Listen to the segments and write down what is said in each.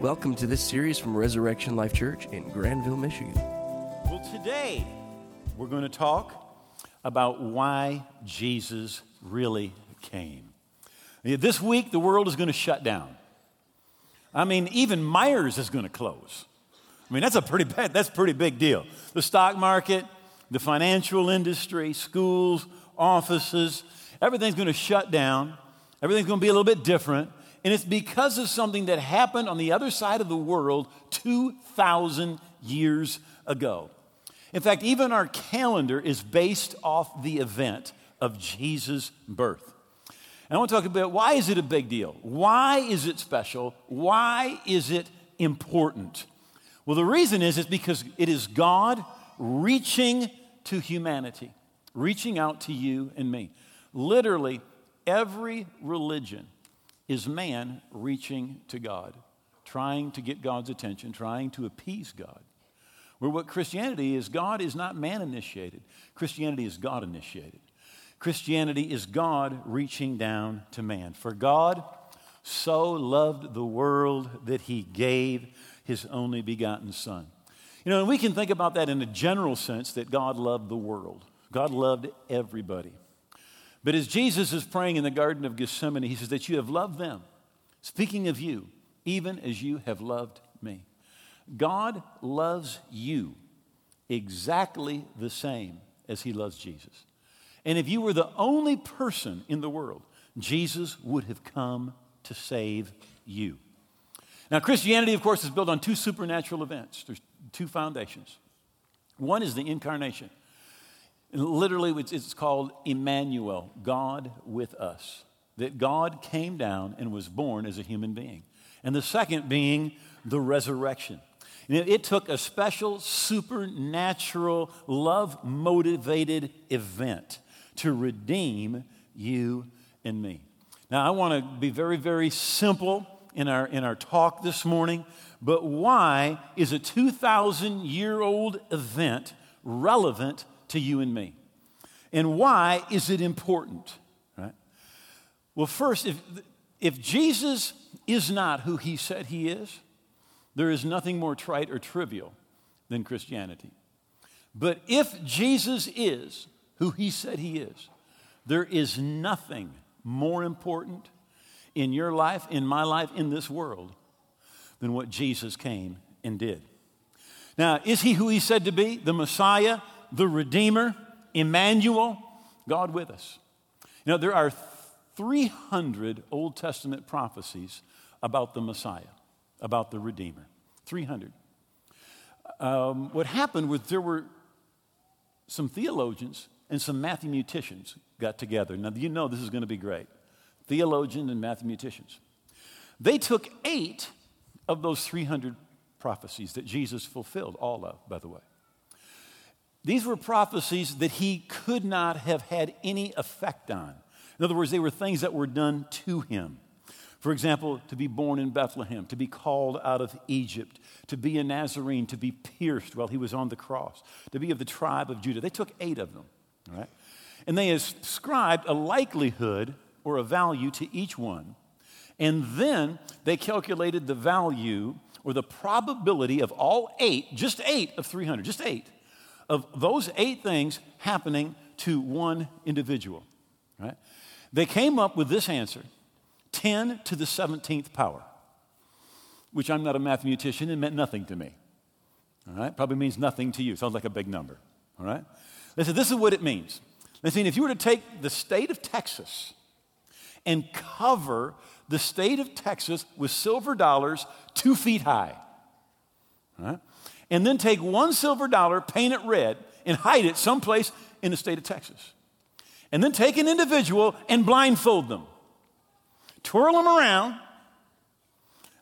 Welcome to this series from Resurrection Life Church in Grandville, Michigan. Well, today we're going to talk about why Jesus really came. This week, the world is going to shut down. I mean, even Meijers is going to close. I mean, that's a pretty bad, that's a pretty big deal. The stock market, the financial industry, schools, offices, everything's going to shut down. Everything's going to be a little bit different. And it's because of something that happened on the other side of the world 2,000 years ago. In fact, even our calendar is based off the event of Jesus' birth. And I want to talk about why is it a big deal? Why is it special? Why is it important? Well, the reason is is because it is God reaching to humanity, reaching out to you and me. Literally, every religion is man reaching to God, trying to get God's attention, trying to appease God. Where what Christianity is, God is not man initiated, Christianity is God initiated. Christianity is God reaching down to man. For God so loved the world that he gave his only begotten Son. You know, and we can think about that in a general sense that God loved the world, God loved everybody. But as Jesus is praying in the Garden of Gethsemane, he says that you have loved them, speaking of you, even as you have loved me. God loves you exactly the same as he loves Jesus. And if you were the only person in the world, Jesus would have come to save you. Now, Christianity, of course, is built on two supernatural events. There's two foundations. One is the incarnation. Literally, it's called Emmanuel, God with us. That God came down and was born as a human being. And the second being the resurrection. It took a special, supernatural, love motivated event to redeem you and me. Now, I want to be very, very simple in our, in our talk this morning, but why is a 2,000 year old event relevant to you and me. And why is it important? Right? Well, first, if, if Jesus is not who he said he is, there is nothing more trite or trivial than Christianity. But if Jesus is who he said he is, there is nothing more important in your life, in my life, in this world than what Jesus came and did. Now, is he who he said to be? The Messiah, the Redeemer? Emmanuel, God with us. Know, there are 300 Old Testament prophecies about the Messiah, about the Redeemer. 300. Um, what happened was there were some theologians and some mathematicians got together. Now, you know this is going to be great. Theologians and mathematicians. They took eight of those 300 prophecies that Jesus fulfilled, all of, by the way. These were prophecies that he could not have had any effect on. In other words, they were things that were done to him. For example, to be born in Bethlehem, to be called out of Egypt, to be a Nazarene, to be pierced while he was on the cross, to be of the tribe of Judah. They took eight of them, right? And they ascribed a likelihood or a value to each one. And then they calculated the value or the probability of all eight, just eight of 300, just eight, of those eight things happening to one individual, right? They came up with this answer 10 to the 17th power, which I'm not a mathematician and meant nothing to me. All right? Probably means nothing to you. Sounds like a big number. All right? They said, this is what it means. They said, if you were to take the state of Texas and cover the state of Texas with silver dollars two feet high, right? And then take one silver dollar, paint it red, and hide it someplace in the state of Texas. And then take an individual and blindfold them, twirl them around,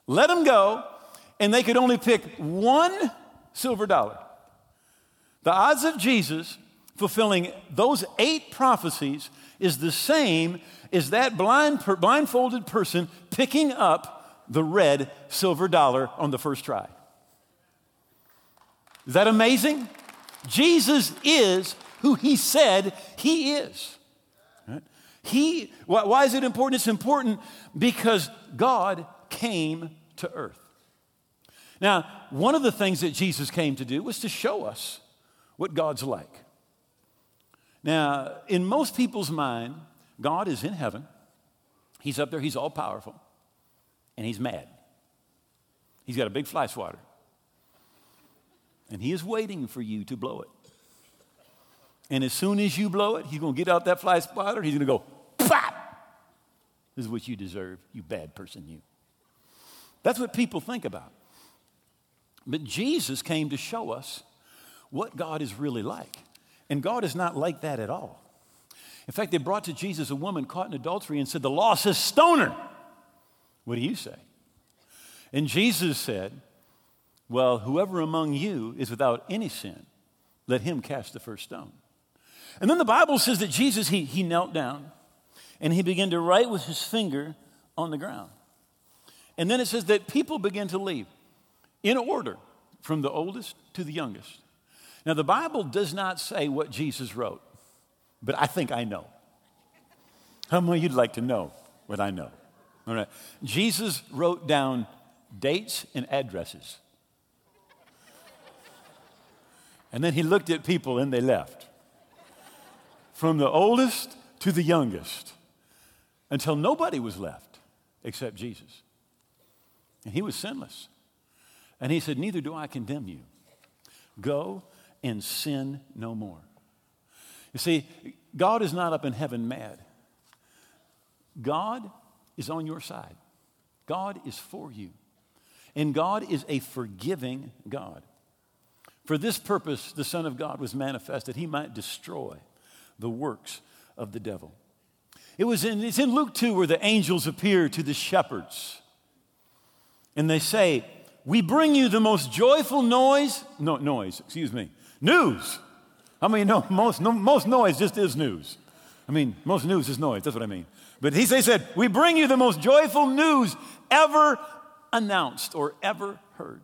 let them go, and they could only pick one silver dollar. The odds of Jesus fulfilling those eight prophecies is the same as that blind, blindfolded person picking up the red silver dollar on the first try. Is that amazing? Jesus is who he said he is. Right? He, why is it important? It's important because God came to earth. Now, one of the things that Jesus came to do was to show us what God's like. Now, in most people's mind, God is in heaven. He's up there, he's all powerful, and he's mad. He's got a big fly swatter. And he is waiting for you to blow it. And as soon as you blow it, he's going to get out that fly spotter. He's going to go, pop! This is what you deserve, you bad person, you. That's what people think about. But Jesus came to show us what God is really like. And God is not like that at all. In fact, they brought to Jesus a woman caught in adultery and said, The law says stone her. What do you say? And Jesus said, Well, whoever among you is without any sin, let him cast the first stone. And then the Bible says that Jesus, he, he knelt down and he began to write with his finger on the ground. And then it says that people began to leave in order from the oldest to the youngest. Now, the Bible does not say what Jesus wrote, but I think I know. How many of you'd like to know what I know? All right. Jesus wrote down dates and addresses. And then he looked at people and they left. From the oldest to the youngest until nobody was left except Jesus. And he was sinless. And he said, Neither do I condemn you. Go and sin no more. You see, God is not up in heaven mad. God is on your side. God is for you. And God is a forgiving God. For this purpose, the Son of God was manifested, he might destroy the works of the devil. It was in, it's in Luke 2 where the angels appear to the shepherds. And they say, We bring you the most joyful noise, no, noise, excuse me, news. I mean, know most, no, most noise just is news? I mean, most news is noise, that's what I mean. But he, they said, We bring you the most joyful news ever announced or ever heard.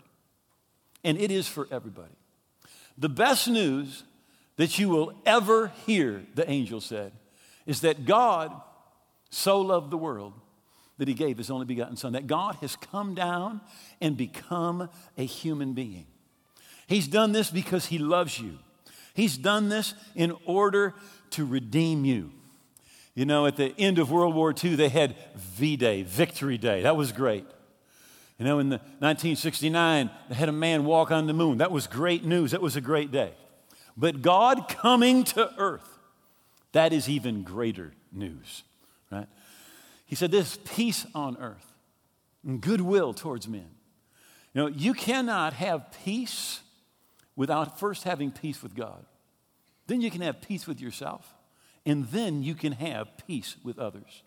And it is for everybody. The best news that you will ever hear, the angel said, is that God so loved the world that he gave his only begotten Son, that God has come down and become a human being. He's done this because he loves you. He's done this in order to redeem you. You know, at the end of World War II, they had V Day, Victory Day. That was great. You know, in the 1969, they had a man walk on the moon. That was great news. That was a great day. But God coming to earth that is even greater news, right? He said, This peace on earth and goodwill towards men. You know, you cannot have peace without first having peace with God. Then you can have peace with yourself, and then you can have peace with others.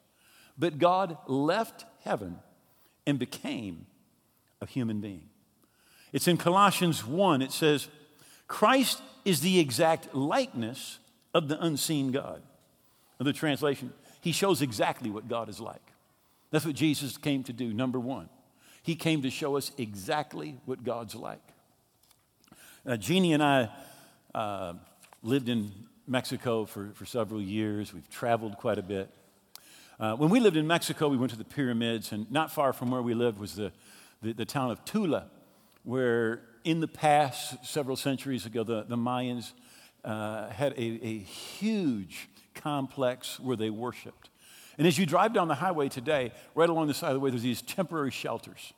But God left heaven and became a human being. It's in Colossians 1, it says, Christ is the exact likeness of the unseen God. In the translation, he shows exactly what God is like. That's what Jesus came to do, number one. He came to show us exactly what God's like. Uh, Jeannie and I uh, lived in Mexico for, for several years. We've traveled quite a bit. Uh, when we lived in Mexico, we went to the pyramids, and not far from where we lived was the, the, the town of Tula, where in the past, several centuries ago, the, the Mayans uh, had a, a huge complex where they worshiped. And as you drive down the highway today, right along the side of the way, there's these temporary shelters.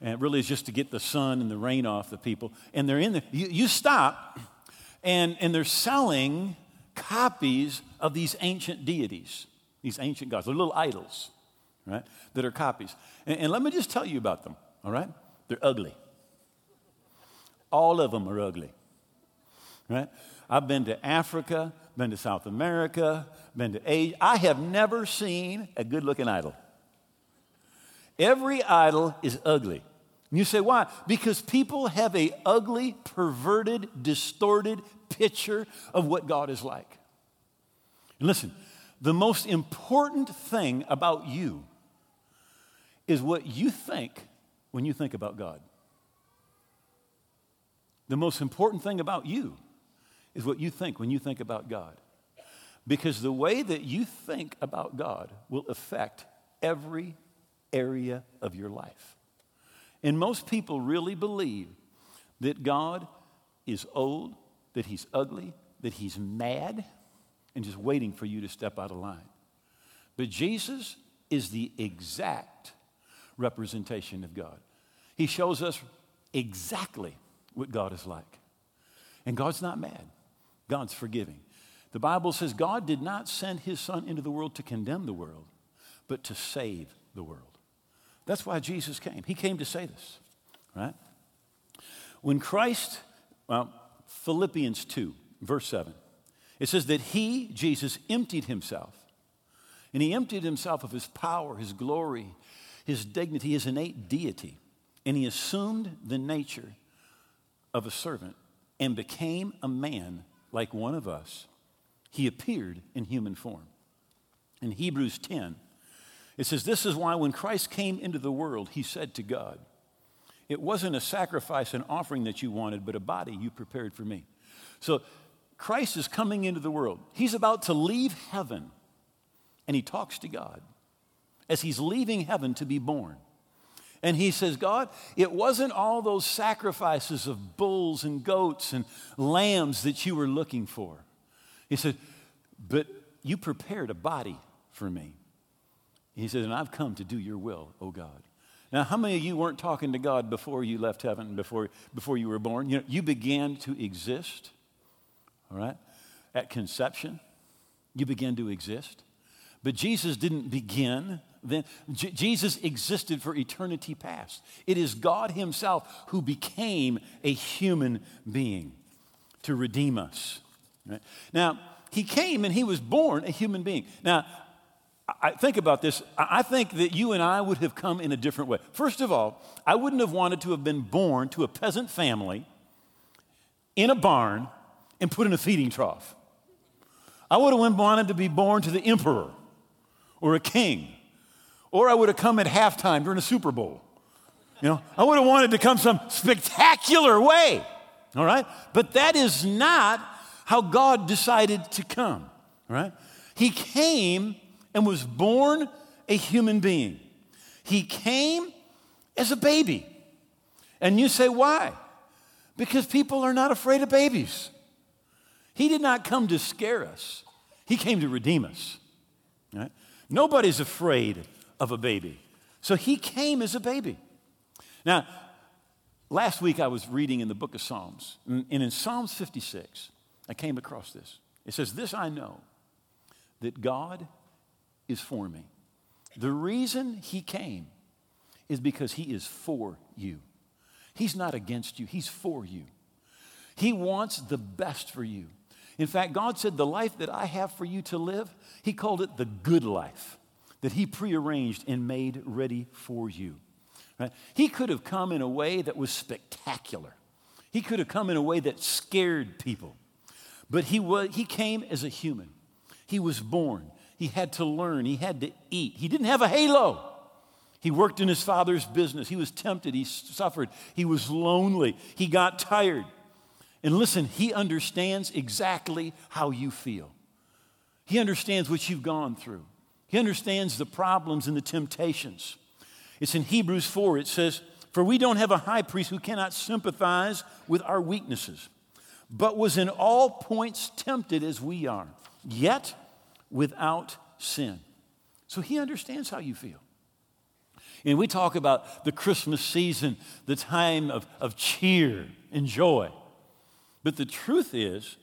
And it really is just to get the sun and the rain off the people. And they're in there. You, you stop, and, and they're selling copies of these ancient deities, these ancient gods. They're little idols, right? That are copies. And, and let me just tell you about them, all right? They're ugly. All of them are ugly right? I've been to Africa, been to South America, been to Asia. I have never seen a good looking idol. Every idol is ugly. And you say, why? Because people have a ugly, perverted, distorted picture of what God is like. And listen, the most important thing about you is what you think when you think about God. The most important thing about you is what you think when you think about God. Because the way that you think about God will affect every area of your life. And most people really believe that God is old, that he's ugly, that he's mad, and just waiting for you to step out of line. But Jesus is the exact representation of God. He shows us exactly what God is like. And God's not mad, God's forgiving. The Bible says God did not send his son into the world to condemn the world, but to save the world. That's why Jesus came. He came to save us, right? When Christ, well, Philippians 2, verse 7, it says that he, Jesus, emptied himself. And he emptied himself of his power, his glory, his dignity, his innate deity. And he assumed the nature of a servant and became a man like one of us. He appeared in human form. In Hebrews 10, it says, This is why when Christ came into the world, he said to God, It wasn't a sacrifice and offering that you wanted, but a body you prepared for me. So Christ is coming into the world. He's about to leave heaven, and he talks to God as he's leaving heaven to be born. And he says, God, it wasn't all those sacrifices of bulls and goats and lambs that you were looking for. He said, but you prepared a body for me. He says, and I've come to do your will, oh God. Now, how many of you weren't talking to God before you left heaven, before, before you were born? You know, you began to exist, all right? At conception, you began to exist. But Jesus didn't begin then. J- Jesus existed for eternity past. It is God Himself who became a human being to redeem us. Right? Now, He came and He was born a human being. Now, I think about this. I think that you and I would have come in a different way. First of all, I wouldn't have wanted to have been born to a peasant family in a barn and put in a feeding trough. I would have wanted to be born to the emperor or a king, or I would have come at halftime during a Super Bowl. You know, I would have wanted to come some spectacular way. All right? But that is not how God decided to come. All right? He came and was born a human being. He came as a baby. And you say, why? Because people are not afraid of babies. He did not come to scare us, He came to redeem us. Right? Nobody's afraid of a baby. So He came as a baby. Now, last week I was reading in the book of Psalms, and in Psalms 56, I came across this. It says, This I know, that God is for me. The reason he came is because he is for you. He's not against you, he's for you. He wants the best for you. In fact, God said, The life that I have for you to live, He called it the good life that He prearranged and made ready for you. Right? He could have come in a way that was spectacular, He could have come in a way that scared people. But He, was, he came as a human, He was born. He had to learn. He had to eat. He didn't have a halo. He worked in his father's business. He was tempted. He suffered. He was lonely. He got tired. And listen, he understands exactly how you feel. He understands what you've gone through. He understands the problems and the temptations. It's in Hebrews 4, it says, For we don't have a high priest who cannot sympathize with our weaknesses, but was in all points tempted as we are, yet without sin. So he understands how you feel. And we talk about the Christmas season, the time of, of cheer and joy. But the truth is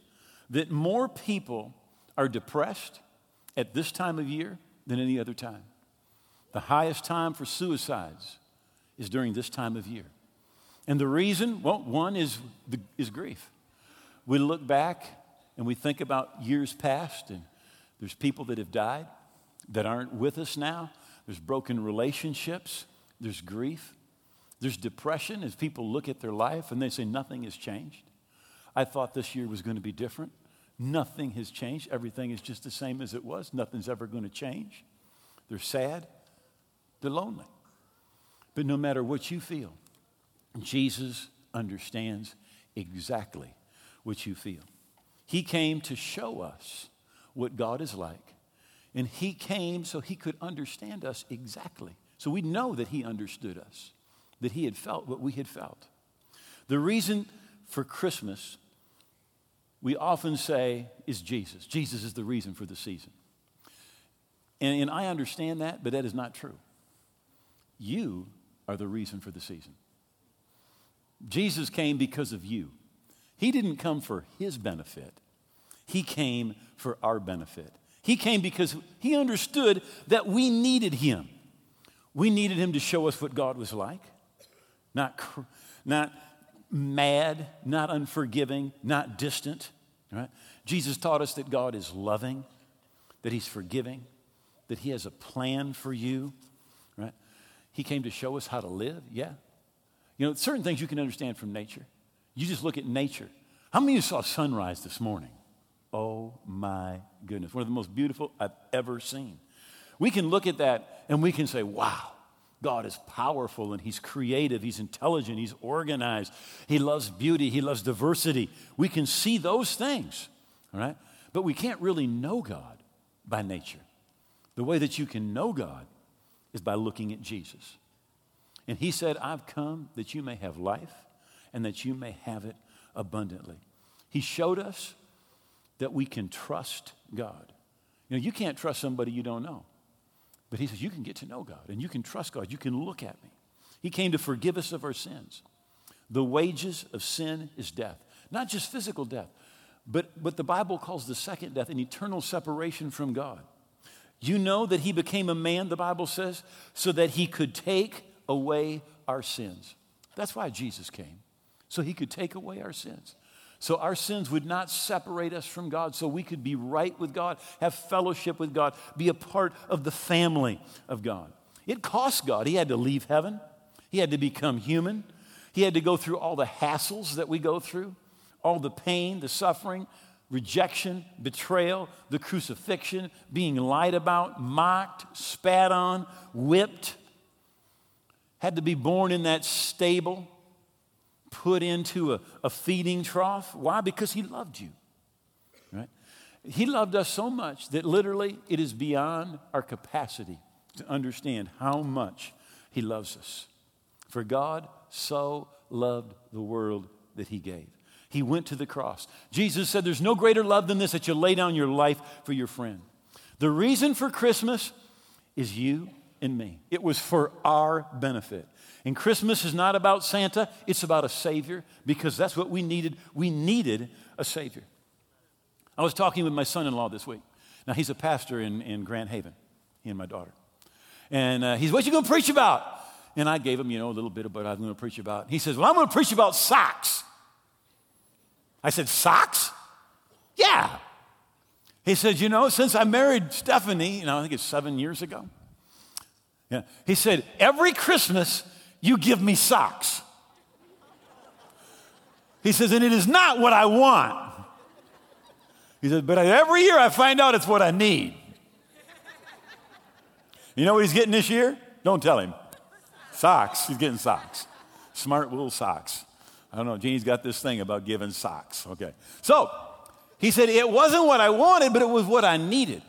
that more people are depressed at this time of year than any other time. The highest time for suicides is during this time of year. And the reason, well, one is, the, is grief. We look back and we think about years past and there's people that have died that aren't with us now. There's broken relationships. There's grief. There's depression as people look at their life and they say, Nothing has changed. I thought this year was going to be different. Nothing has changed. Everything is just the same as it was. Nothing's ever going to change. They're sad. They're lonely. But no matter what you feel, Jesus understands exactly what you feel. He came to show us what God is like. And He came so He could understand us exactly. So we know that He understood us. that he had felt what we had felt. The reason for Christmas, we often say, is Jesus. Jesus is the reason for the season. And, and I understand that, but that is not true. You are the reason for the season. Jesus came because of you. He didn't come for his benefit, he came for our benefit. He came because he understood that we needed him. We needed him to show us what God was like. Not, not mad, not unforgiving, not distant. Right? Jesus taught us that God is loving, that he's forgiving, that he has a plan for you. Right? He came to show us how to live. Yeah. You know, certain things you can understand from nature. You just look at nature. How many of you saw sunrise this morning? Oh my goodness. One of the most beautiful I've ever seen. We can look at that and we can say, wow, God is powerful and He's creative, He's intelligent, He's organized, He loves beauty, He loves diversity. We can see those things, all right? But we can't really know God by nature. The way that you can know God is by looking at Jesus. And He said, I've come that you may have life and that you may have it abundantly. He showed us that we can trust God. You know, you can't trust somebody you don't know. But he says, You can get to know God and you can trust God. You can look at me. He came to forgive us of our sins. The wages of sin is death, not just physical death, but what the Bible calls the second death, an eternal separation from God. You know that he became a man, the Bible says, so that he could take away our sins. That's why Jesus came, so he could take away our sins so our sins would not separate us from God, so we could be right with God, have fellowship with God, be a part of the family of God. It cost God. He had to leave heaven, He had to become human, He had to go through all the hassles that we go through, all the pain, the suffering, rejection, betrayal, the crucifixion, being lied about, mocked, spat on, whipped. Had to be born in that stable put into a, a feeding trough. Why? Because he loved you. Right? He loved us so much that literally it is beyond our capacity to understand how much he loves us. For God so loved the world that he gave. He went to the cross. Jesus said, There's no greater love than this that you lay down your life for your friend. The reason for Christmas is you and me. It was for our benefit. And Christmas is not about Santa, it's about a Savior because that's what we needed. We needed a Savior. I was talking with my son in law this week. Now, he's a pastor in, in Grand Haven, he and my daughter. And uh, he's, What you to preach about? And I gave him, you know, a little bit of what I'm to preach about. He says, Well, I'm to preach about socks. I said, Socks? Yeah. He said, You know, since I married Stephanie, you know, I think it's seven years ago. Yeah. He said, Every Christmas, you give me socks. He says, and it is not what I want. He says, but every year I find out it's what I need. You know what he's getting this year? Don't tell him. Socks. He's getting socks. Smart little socks. I don't know. Jeannie's got this thing about giving socks. Okay. So he said, it wasn't what I wanted, but it was what I needed.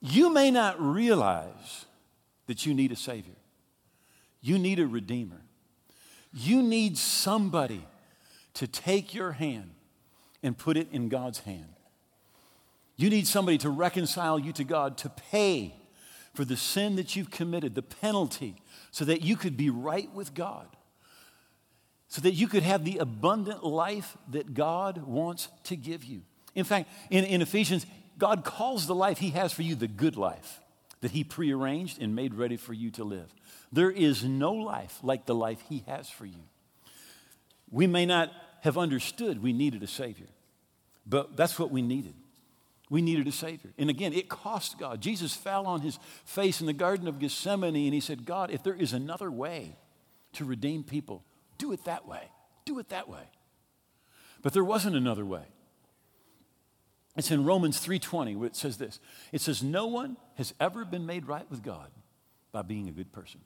You may not realize that you need a Savior. You need a redeemer. You need somebody to take your hand and put it in God's hand. You need somebody to reconcile you to God, to pay for the sin that you've committed, the penalty, so that you could be right with God, so that you could have the abundant life that God wants to give you. In fact, in, in Ephesians, God calls the life He has for you the good life that He prearranged and made ready for you to live. There is no life like the life He has for you. We may not have understood we needed a Savior, but that's what we needed. We needed a Savior. And again, it cost God. Jesus fell on his face in the Garden of Gethsemane and he said, God, if there is another way to redeem people, do it that way. Do it that way. But there wasn't another way. It's in Romans 3:20 where it says this. It says no one has ever been made right with God by being a good person.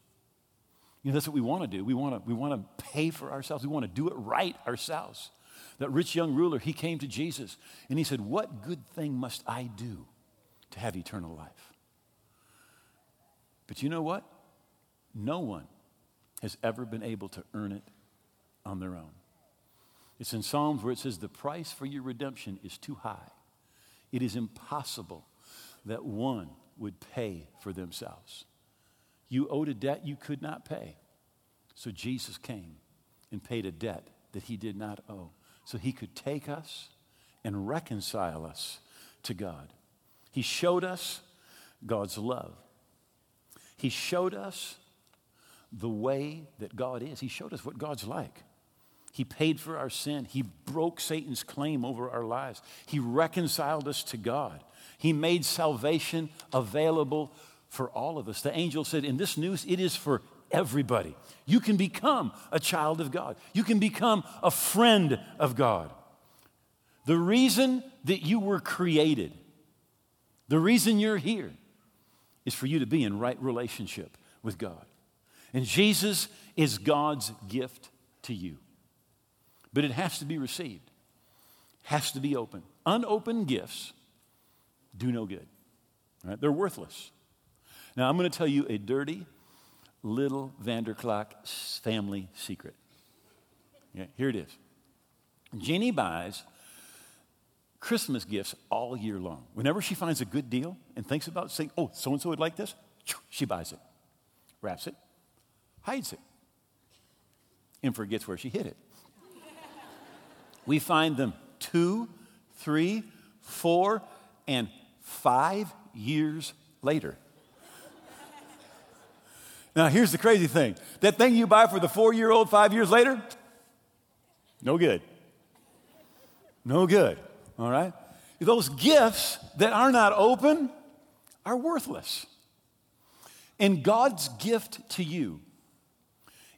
You know, that's what we want to do. We want to, we want to pay for ourselves. We want to do it right ourselves. That rich young ruler, he came to Jesus and he said, What good thing must I do to have eternal life? But you know what? No one has ever been able to earn it on their own. It's in Psalms where it says, The price for your redemption is too high. It is impossible that one would pay for themselves. You owed a debt you could not pay. So Jesus came and paid a debt that he did not owe. So he could take us and reconcile us to God. He showed us God's love. He showed us the way that God is. He showed us what God's like. He paid for our sin. He broke Satan's claim over our lives. He reconciled us to God. He made salvation available for all of us. The angel said, In this news, it is for everybody. You can become a child of God, you can become a friend of God. The reason that you were created, the reason you're here, is for you to be in right relationship with God. And Jesus is God's gift to you. But it has to be received, has to be open. Unopened gifts do no good. Right? They're worthless. Now, I'm going to tell you a dirty little Vander Klok family secret. Yeah, here it is. Jeannie buys Christmas gifts all year long. Whenever she finds a good deal and thinks about saying, oh, so and so would like this, she buys it, wraps it, hides it, and forgets where she hid it. We find them two, three, four, and five years later. Now, here's the crazy thing that thing you buy for the four year old five years later, no good. No good, all right? Those gifts that are not open are worthless. And God's gift to you,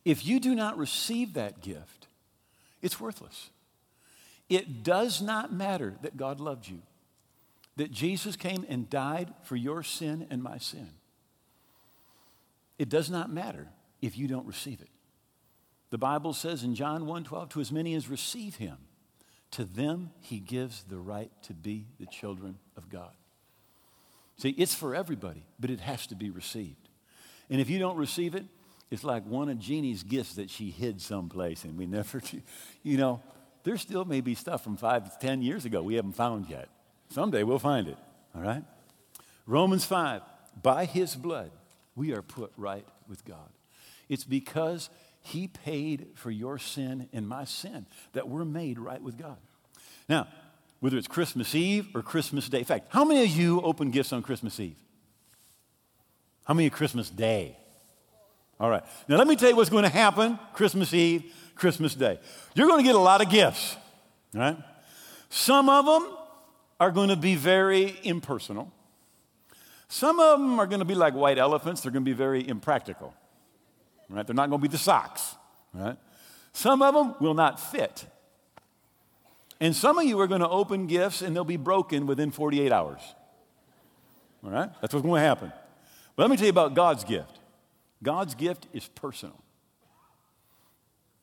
if you do not receive that gift, it's worthless. It does not matter that God loved you, that Jesus came and died for your sin and my sin. It does not matter if you don't receive it. The Bible says in John 1:12, to as many as receive him, to them he gives the right to be the children of God. See, it's for everybody, but it has to be received. And if you don't receive it, it's like one of Jeannie's gifts that she hid someplace and we never, you know, there still may be stuff from five to ten years ago we haven't found yet. Someday we'll find it, all right? Romans 5, by his blood, we are put right with God. It's because He paid for your sin and my sin that we're made right with God. Now, whether it's Christmas Eve or Christmas Day, in fact, how many of you open gifts on Christmas Eve? How many Christmas Day? All right. Now, let me tell you what's going to happen Christmas Eve, Christmas Day. You're going to get a lot of gifts, right? Some of them are going to be very impersonal. Some of them are going to be like white elephants. They're going to be very impractical. Right? They're not going to be the socks. Right? Some of them will not fit. And some of you are going to open gifts and they'll be broken within 48 hours. All right? That's what's going to happen. But let me tell you about God's gift. God's gift is personal.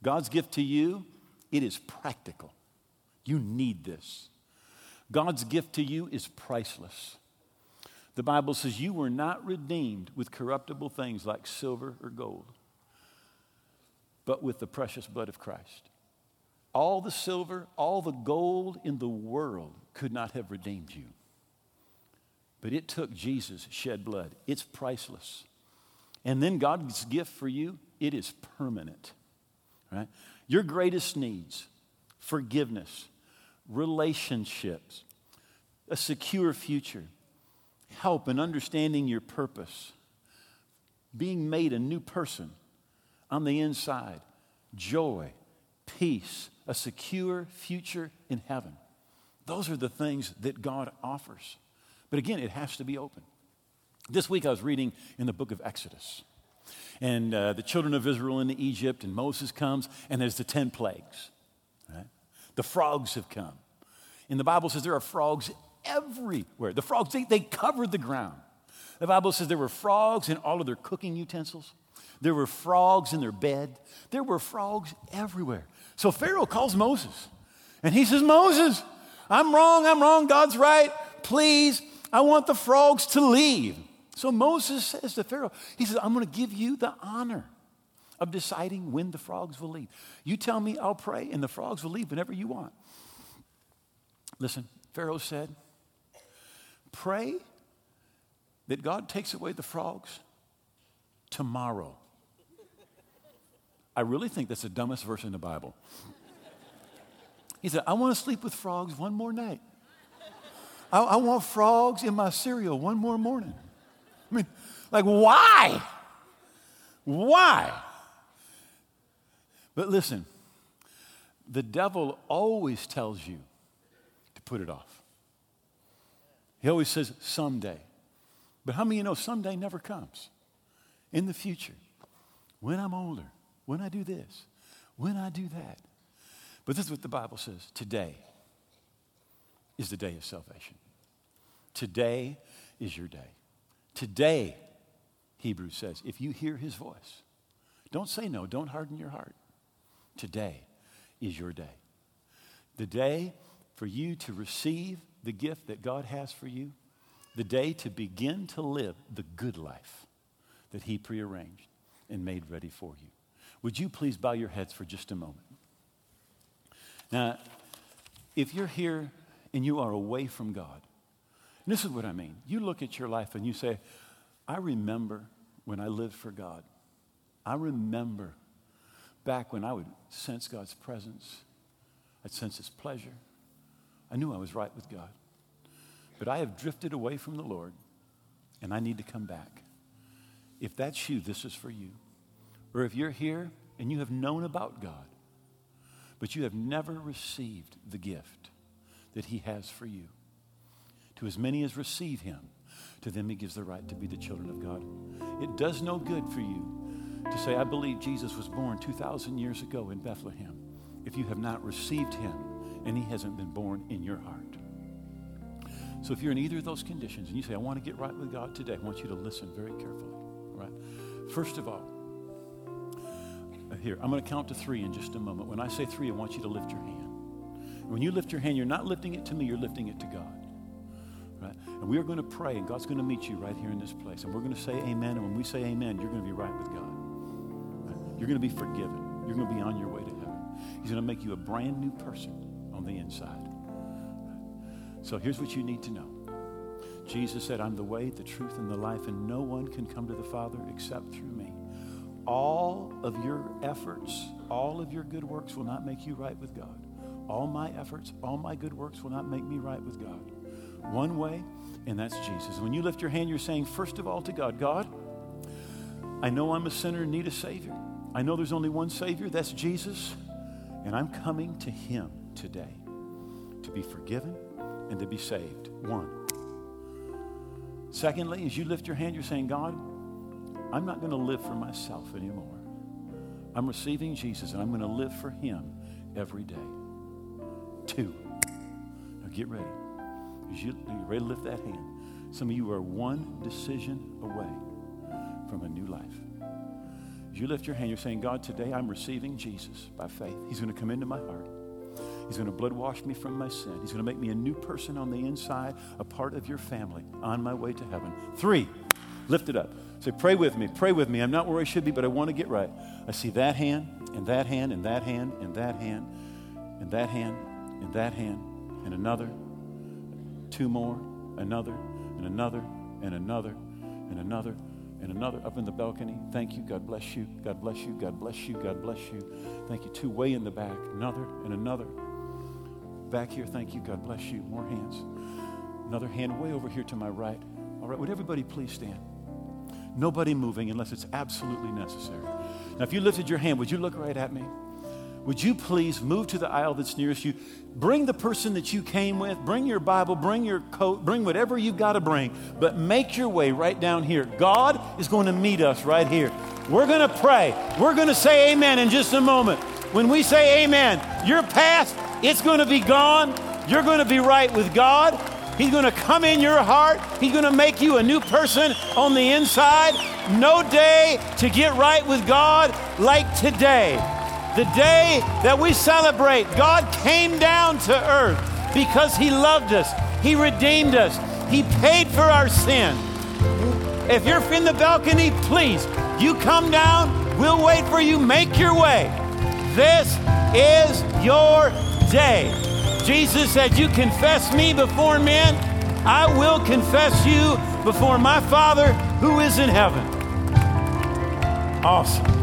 God's gift to you, it is practical. You need this. God's gift to you is priceless. The Bible says, You were not redeemed with corruptible things like silver or gold, but with the precious blood of Christ. All the silver, all the gold in the world could not have redeemed you. But it took Jesus' shed blood. It's priceless. And then God's gift for you, it is permanent. Right? Your greatest needs, forgiveness, relationships, a secure future, help in understanding your purpose, being made a new person on the inside, joy, peace, a secure future in heaven. Those are the things that God offers. But again, it has to be open. This week I was reading in the book of Exodus. And uh, the children of Israel in Egypt, and Moses comes, and there's the 10 plagues. Right? The frogs have come. And the Bible says there are frogs everywhere. The frogs, they, they covered the ground. The Bible says there were frogs in all of their cooking utensils. There were frogs in their bed. There were frogs everywhere. So Pharaoh calls Moses and he says, Moses, I'm wrong, I'm wrong, God's right. Please, I want the frogs to leave. So Moses says to Pharaoh, he says, I'm going to give you the honor of deciding when the frogs will leave. You tell me, I'll pray, and the frogs will leave whenever you want. Listen, Pharaoh said, Pray that God takes away the frogs tomorrow. I really think that's the dumbest verse in the Bible. He said, I want to sleep with frogs one more night. I, I want frogs in my cereal one more morning. I mean, like, why? Why? But listen, the devil always tells you to put it off. He always says, someday. But how many of you know someday never comes? In the future, when I'm older, when I do this, when I do that. But this is what the Bible says today is the day of salvation. Today is your day. Today, Hebrews says, if you hear his voice, don't say no, don't harden your heart. Today is your day. The day for you to receive the gift that God has for you, the day to begin to live the good life that he prearranged and made ready for you. Would you please bow your heads for just a moment? Now, if you're here and you are away from God, this is what I mean. You look at your life and you say, I remember when I lived for God. I remember back when I would sense God's presence, I'd sense His pleasure. I knew I was right with God. But I have drifted away from the Lord, and I need to come back. If that's you, this is for you. Or if you're here and you have known about God, but you have never received the gift that He has for you. To as many as receive Him, to them He gives the right to be the children of God. It does no good for you to say, I believe Jesus was born 2,000 years ago in Bethlehem, if you have not received Him and He hasn't been born in your heart. So if you're in either of those conditions and you say, I want to get right with God today, I want you to listen very carefully. All right? First of all, uh, here, I'm going to count to three in just a moment. When I say three, I want you to lift your hand. And when you lift your hand, you're not lifting it to me, you're lifting it to God. And we are going to pray, and God's going to meet you right here in this place. And we're going to say amen. And when we say amen, you're going to be right with God. You're going to be forgiven. You're going to be on your way to heaven. He's going to make you a brand new person on the inside. So here's what you need to know Jesus said, I'm the way, the truth, and the life, and no one can come to the Father except through me. All of your efforts, all of your good works will not make you right with God. All my efforts, all my good works will not make me right with God. One way, and that's Jesus. When you lift your hand, you're saying, first of all, to God, God, I know I'm a sinner in need of Savior. I know there's only one Savior, that's Jesus, and I'm coming to Him today to be forgiven and to be saved. One. Secondly, as you lift your hand, you're saying, God, I'm not going to live for myself anymore. I'm receiving Jesus and I'm going to live for Him every day. Two. Now get ready. You, are ready to lift that hand, some of you are one decision away from a new life. As you lift your hand, you're saying, God, today I'm receiving Jesus by faith. He's going to come into my heart. He's going to blood wash me from my sin. He's going to make me a new person on the inside, a part of your family on my way to heaven. Three, lift it up. Say, pray with me, pray with me. I'm not where I should be, but I want to get right. I see that hand, and that hand, and that hand, and that hand, and that hand, and that hand, and another, two more, another, and another, and another, and another, and another up in the balcony. Thank you. God bless you. God bless you. God bless you. God bless you. Thank you. Two way in the back. Another and another. Back here. Thank you. God bless you. More hands. Another hand way over here to my right. All right. Would everybody please stand? Nobody moving unless it's absolutely necessary. Now, if you lifted your hand, would you look right at me? Would you please move to the aisle that's nearest you? Bring the person that you came with, bring your Bible, bring your coat, bring whatever you've got to bring, but make your way right down here. God is going to meet us right here. We're going to pray. We're going to say amen in just a moment. When we say amen, your past, it's going to be gone. You're going to be right with God. He's going to come in your heart. He's going to make you a new person on the inside. No day to get right with God like today. The day that we celebrate, God came down to earth because He loved us, He redeemed us, He paid for our sin. If you're in the balcony, please, you come down We'll wait for you. Make your way. This is your day. Jesus said, You confess me before men, I will confess you before my Father who is in heaven. Awesome.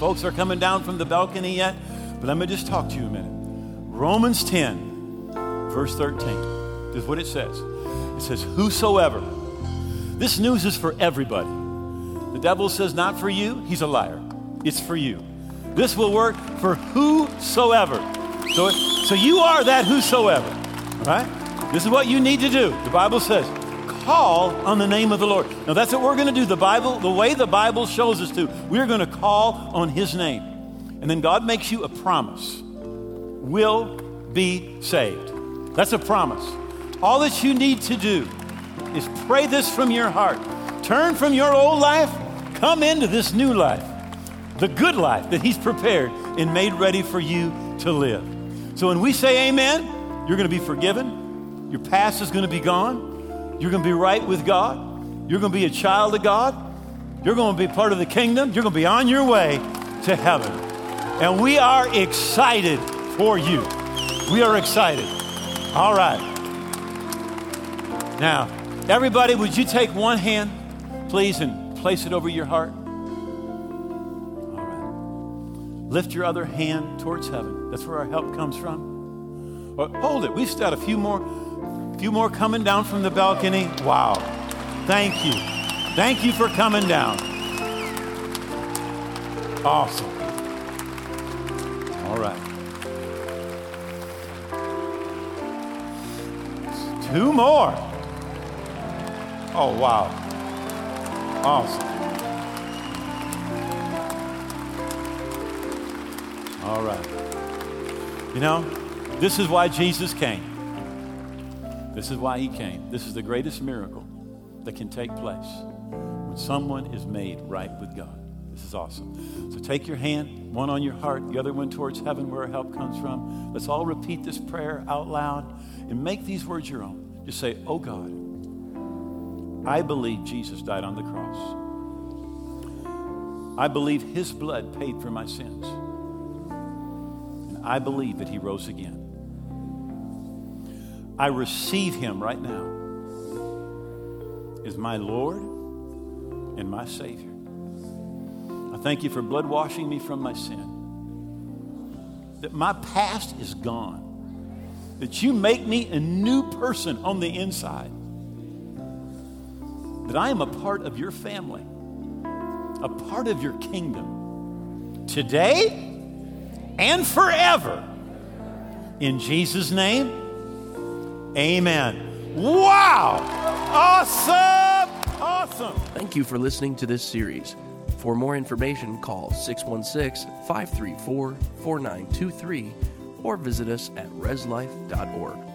Folks are coming down from the balcony yet, but let me just talk to you a minute. Romans 10, verse 13, is what it says. It says, Whosoever. This news is for everybody. The devil says, Not for you. He's a liar. It's for you. This will work for whosoever. So, so you are that whosoever, right? This is what you need to do. The Bible says, call on the name of the Lord. Now that's what we're going to do. The Bible, the way the Bible shows us to, we're going to call on his name. And then God makes you a promise. Will be saved. That's a promise. All that you need to do is pray this from your heart. Turn from your old life, come into this new life the good life that He's prepared and made ready for you to live. So when we say amen, you're going to be forgiven. Your past is going to be gone. You're going to be right with God. You're going to be a child of God. You're going to be part of the kingdom. You're going to be on your way to heaven. And we are excited for you. We are excited. All right. Now, everybody, would you take one hand, please, and place it over your heart? All right. Lift your other hand towards heaven. That's where our help comes from. Or hold it. We've got a few more, few more coming down from the balcony. Wow. Thank you. Thank you for coming down. Awesome. All right. Two more. Oh, wow. Awesome. All right. You know, this is why Jesus came. This is why he came. This is the greatest miracle that can take place when someone is made right with God. This is awesome. So take your hand, one on your heart, the other one towards heaven where our help comes from. Let's all repeat this prayer out loud and make these words your own. Just say, Oh God, I believe Jesus died on the cross. I believe his blood paid for my sins. And I believe that he rose again. I receive him right now as my Lord and my Savior. I thank you for blood washing me from my sin. That my past is gone. That you make me a new person on the inside. That I am a part of your family, a part of your kingdom. Today, and forever. In Jesus' name, amen. Wow! Awesome! Awesome! Thank you for listening to this series. For more information, call 616 534 4923 or visit us at reslife.org.